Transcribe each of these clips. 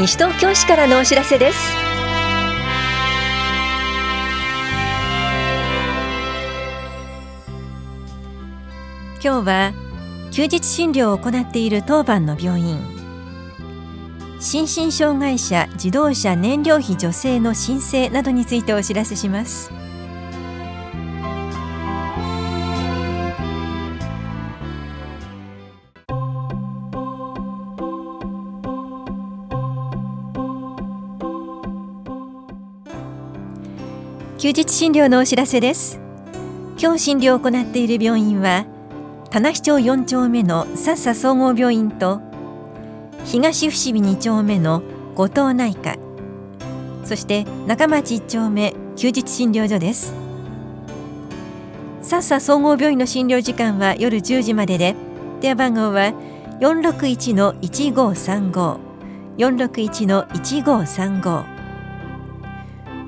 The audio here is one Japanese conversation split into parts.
西東京市からのお知らせです。今日は休日診療を行っている当番の病院。心身障害者自動車燃料費助成の申請などについてお知らせします。休日診療のお知らせです。今日診療を行っている病院は棚視町4丁目のさっさ総合病院と東伏見2丁目の後藤内科そして中町1丁目休日診療所です。さっさ総合病院の診療時間は夜10時までで電話番号は461-1535 461-1535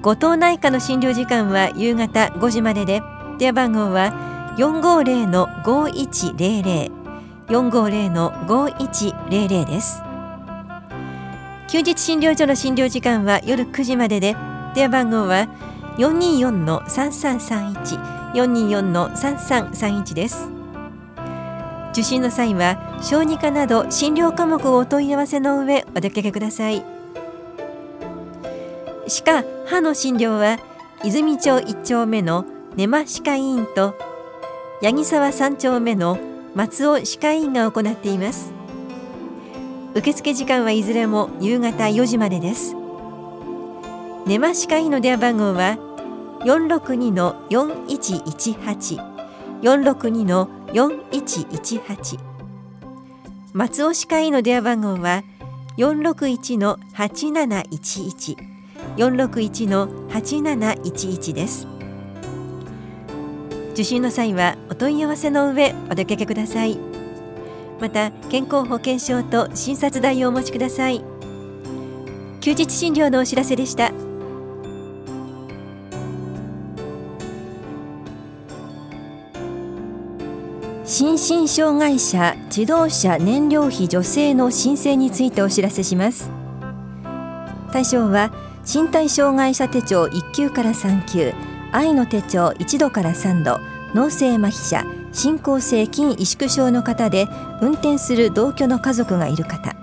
後藤内科の診療時間は夕方5時までで電話番号は450-5100 450-5100です。休日診療所の診療時間は夜9時までで電話番号は424-3331 424-3331です。受診の際は小児科など診療科目をお問い合わせの上お出かけください。歯科歯の診療は泉町1丁目の根間歯科医院と八木沢3丁目の松尾歯科医院が行っています。受付時間はいずれも夕方4時までです。根間歯科医の電話番号は462-4118 462-4118松尾歯科医の電話番号は461-8711 461-8711です。受診の際はお問い合わせの上お出かけください。また健康保険証と診察代をお持ちください。休日診療のお知らせでした。心身障害者自動車燃料費助成の申請についてお知らせします。対象は身体障害者手帳1級から3級愛の手帳1度から3度脳性麻痺者進行性筋萎縮症の方で運転する同居の家族がいる方。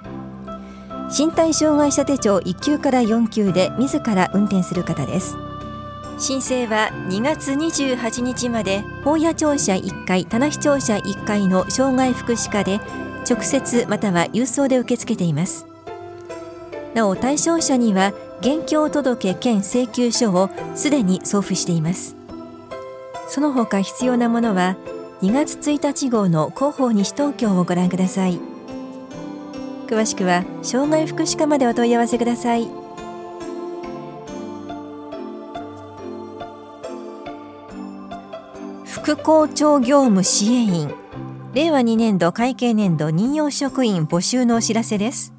身体障害者手帳1級から4級で自ら運転する方です。申請は2月28日まで法屋庁舎1階棚視庁舎1階の障害福祉課で直接または郵送で受け付けています。なお対象者には現況届兼請求書をすでに送付しています。その他必要なものは2月1日号の広報西東京をご覧ください。詳しくは障害福祉課までお問い合わせください。副校長業務支援員。令和2年度会計年度任用職員募集のお知らせです。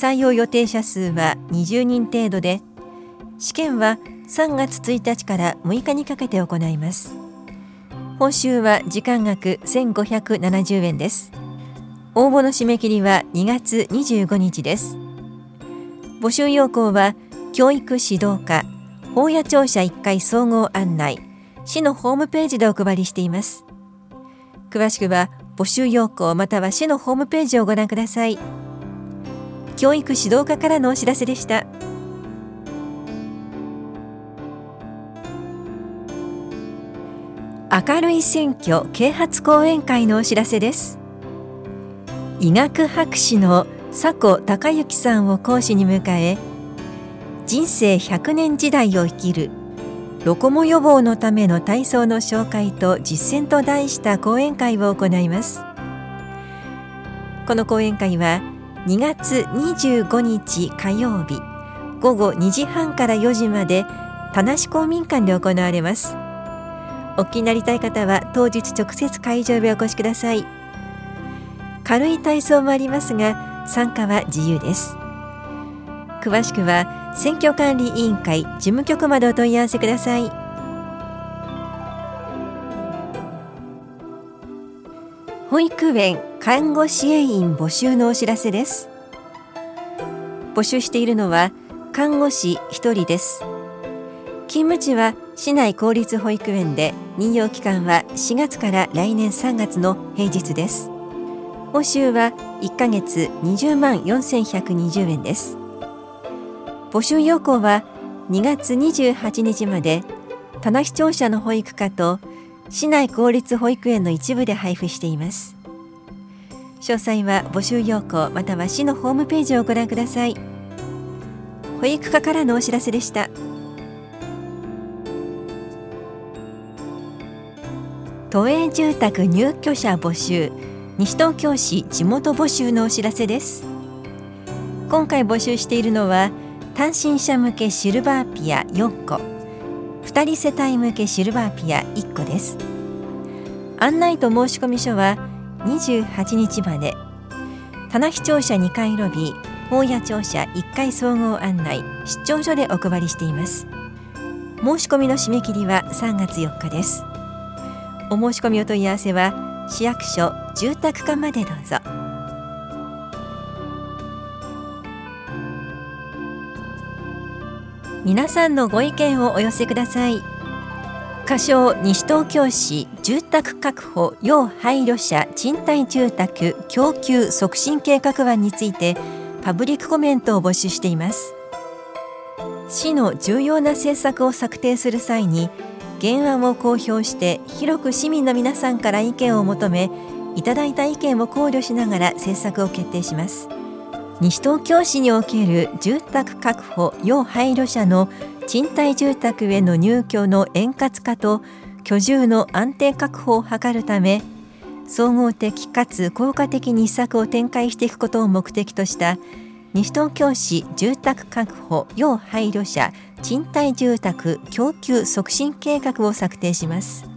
採用予定者数は20人程度で試験は3月1日から6日にかけて行います。報酬は時間額1570円です。応募の締め切りは2月25日です。募集要項は教育指導課法屋庁舎1階総合案内市のホームページでお配りしています。詳しくは募集要項または市のホームページをご覧ください。教育指導課からのお知らせでした。明るい選挙啓発講演会のお知らせです。医学博士の佐古隆之さんを講師に迎え人生100年時代を生きるロコモ予防のための体操の紹介と実践と題した講演会を行います。この講演会は2月25日火曜日。午後2時半から4時まで田無公民館で行われます。お気になりたい方は当日直接会場へお越しください。軽い体操もありますが参加は自由です。詳しくは選挙管理委員会事務局までお問い合わせください。保育園看護支援員募集のお知らせです。募集しているのは看護師1人です。勤務地は市内公立保育園で任用期間は4月から来年3月の平日です。報酬は1ヶ月20万4120円です。募集要項は2月28日まで棚視聴者の保育課と市内公立保育園の一部で配布しています。詳細は募集要項または市のホームページをご覧ください。保育課からのお知らせでした。都営住宅入居者募集。西東京市地元募集のお知らせです。今回募集しているのは単身者向けシルバーピア4個。2人世帯向けシルバーピア1個です。案内と申込書は28日まで。棚視聴者2階ロビー大谷庁舎1階総合案内出張所でお配りしています。申し込みの締め切りは3月4日です。お申し込みお問い合わせは市役所住宅課までどうぞ。皆さんのご意見をお寄せください。仮称西東京市住宅確保要配慮者賃貸住宅供給促進計画案についてパブリックコメントを募集しています。市の重要な政策を策定する際に原案を公表して広く市民の皆さんから意見を求めいただいた意見を考慮しながら政策を決定します。西東京市における住宅確保要配慮者の賃貸住宅への入居の円滑化と居住の安定確保を図るため総合的かつ効果的に施策を展開していくことを目的とした西東京市住宅確保要配慮者賃貸住宅供給促進計画を策定します。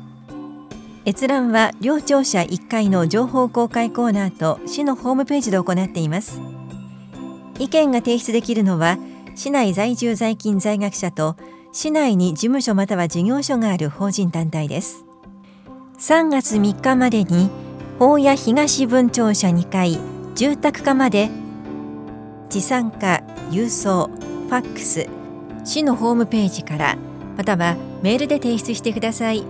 閲覧は両庁舎1階の情報公開コーナーと市のホームページで行っています。意見が提出できるのは市内在住在勤在学者と市内に事務所または事業所がある法人団体です。3月3日までに大谷東分庁舎2階住宅課まで持参化郵送ファックス市のホームページからまたはメールで提出してください。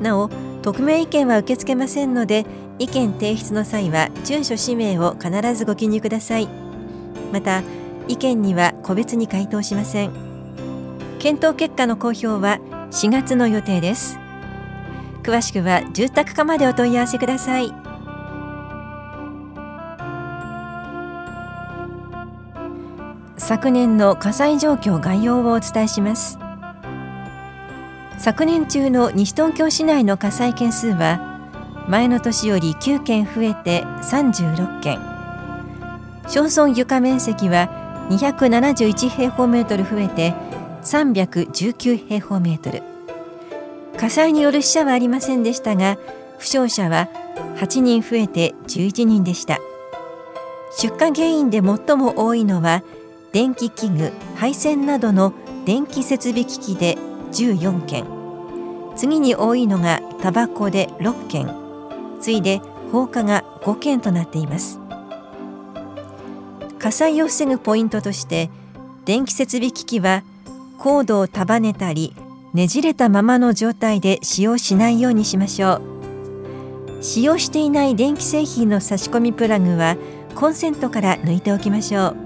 なお匿名意見は受け付けませんので意見提出の際は住所氏名を必ずご記入ください。また意見には個別に回答しません。検討結果の公表は4月の予定です。詳しくは住宅課までお問い合わせください。昨年の火災状況概要をお伝えします。昨年中の西東京市内の火災件数は前の年より9件増えて36件。焼損床面積は271平方メートル増えて319平方メートル火災による死者はありませんでしたが負傷者は8人増えて11人でした。出火原因で最も多いのは電気器具配線などの電気設備機器で14件次に多いのがタバコで6件。次いで放火が5件となっています。火災を防ぐポイントとして電気設備機器はコードを束ねたりねじれたままの状態で使用しないようにしましょう。使用していない電気製品の差し込みプラグはコンセントから抜いておきましょう。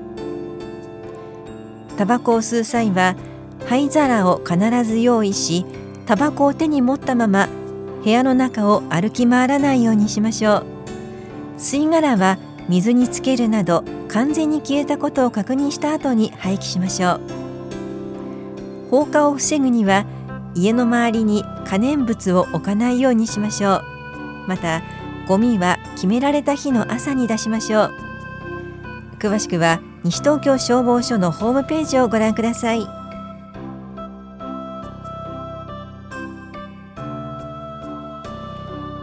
タバコを吸う際は灰皿を必ず用意しタバコを手に持ったまま部屋の中を歩き回らないようにしましょう。吸い殻は水につけるなど完全に消えたことを確認した後に廃棄しましょう。放火を防ぐには家の周りに可燃物を置かないようにしましょう。またゴミは決められた日の朝に出しましょう。詳しくは西東京消防署のホームページをご覧ください。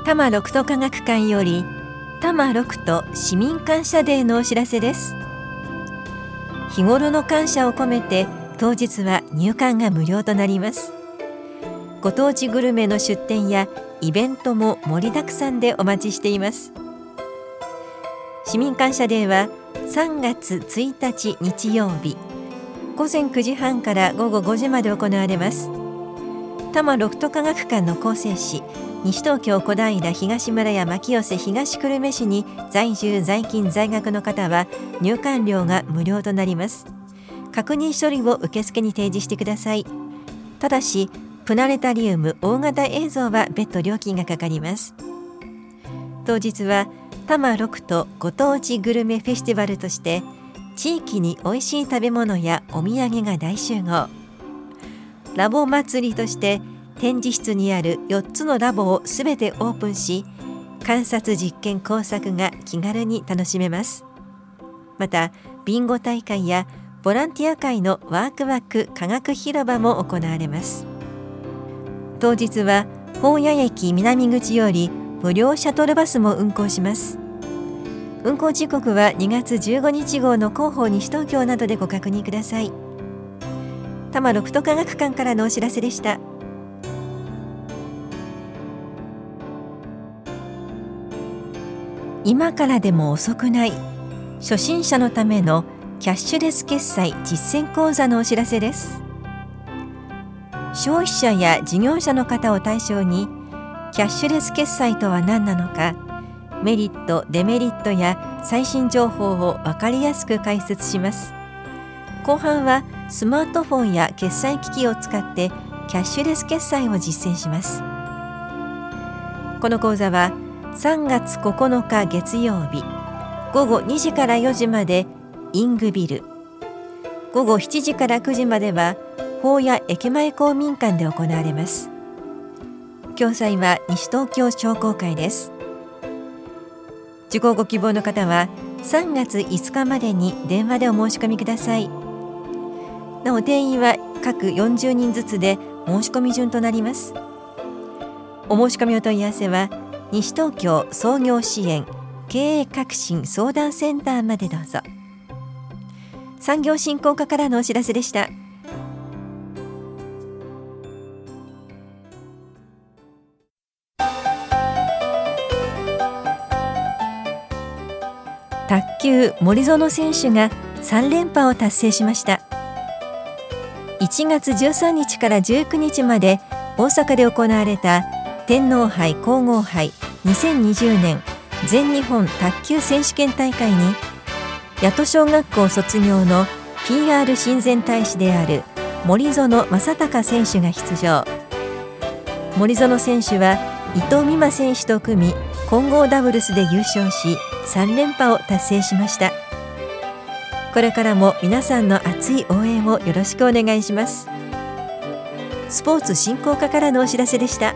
多摩六都科学館より多摩六都市民感謝デーのお知らせです。日頃の感謝を込めて当日は入館が無料となります。ご当地グルメの出店やイベントも盛りだくさんでお待ちしています。市民感謝デーは3月1日日曜日午前9時半から午後5時まで行われます。多摩六都科学館の構成士西東京小平東村や牧寄東久留米市に在住在勤在学の方は入館料が無料となります。確認書類を受付に提示してください。ただしプナレタリウム大型映像は別途料金がかかります。当日は多摩六都ご当地グルメフェスティバルとして地域に美味しい食べ物やお土産が大集合。ラボ祭りとして展示室にある4つのラボをすべてオープンし観察実験工作が気軽に楽しめます。またビンゴ大会やボランティア会のワークワーク科学広場も行われます。当日は本屋駅南口より無料シャトルバスも運行します。運行時刻は2月15日号の広報西東京などでご確認ください。多摩六都科学館からのお知らせでした。今からでも遅くない。初心者のためのキャッシュレス決済実践講座のお知らせです。消費者や事業者の方を対象にキャッシュレス決済とは何なのかメリットデメリットや最新情報を分かりやすく解説します。後半はスマートフォンや決済機器を使ってキャッシュレス決済を実践します。この講座は3月9日月曜日。午後2時から4時までイングビル。午後7時から9時までは法屋駅前公民館で行われます。共催は西東京商工会です。受講ご希望の方は3月5日までに電話でお申し込みください。なお定員は各40人ずつで申し込み順となります。お申し込みお問い合わせは西東京創業支援経営革新相談センターまでどうぞ。産業振興課からのお知らせでした。卓球森園選手が3連覇を達成しました。1月13日から19日まで大阪で行われた天皇杯皇后杯2020年全日本卓球選手権大会に八戸小学校卒業の PR 親善大使である森園正孝選手が出場。森園選手は伊藤美誠選手と組み混合ダブルスで優勝し3連覇を達成しました。これからも皆さんの熱い応援をよろしくお願いします。スポーツ振興課からのお知らせでした。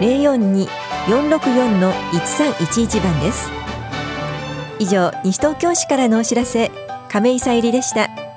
042-464-1311番です。以上西東京市からのお知らせ亀井さゆりでした。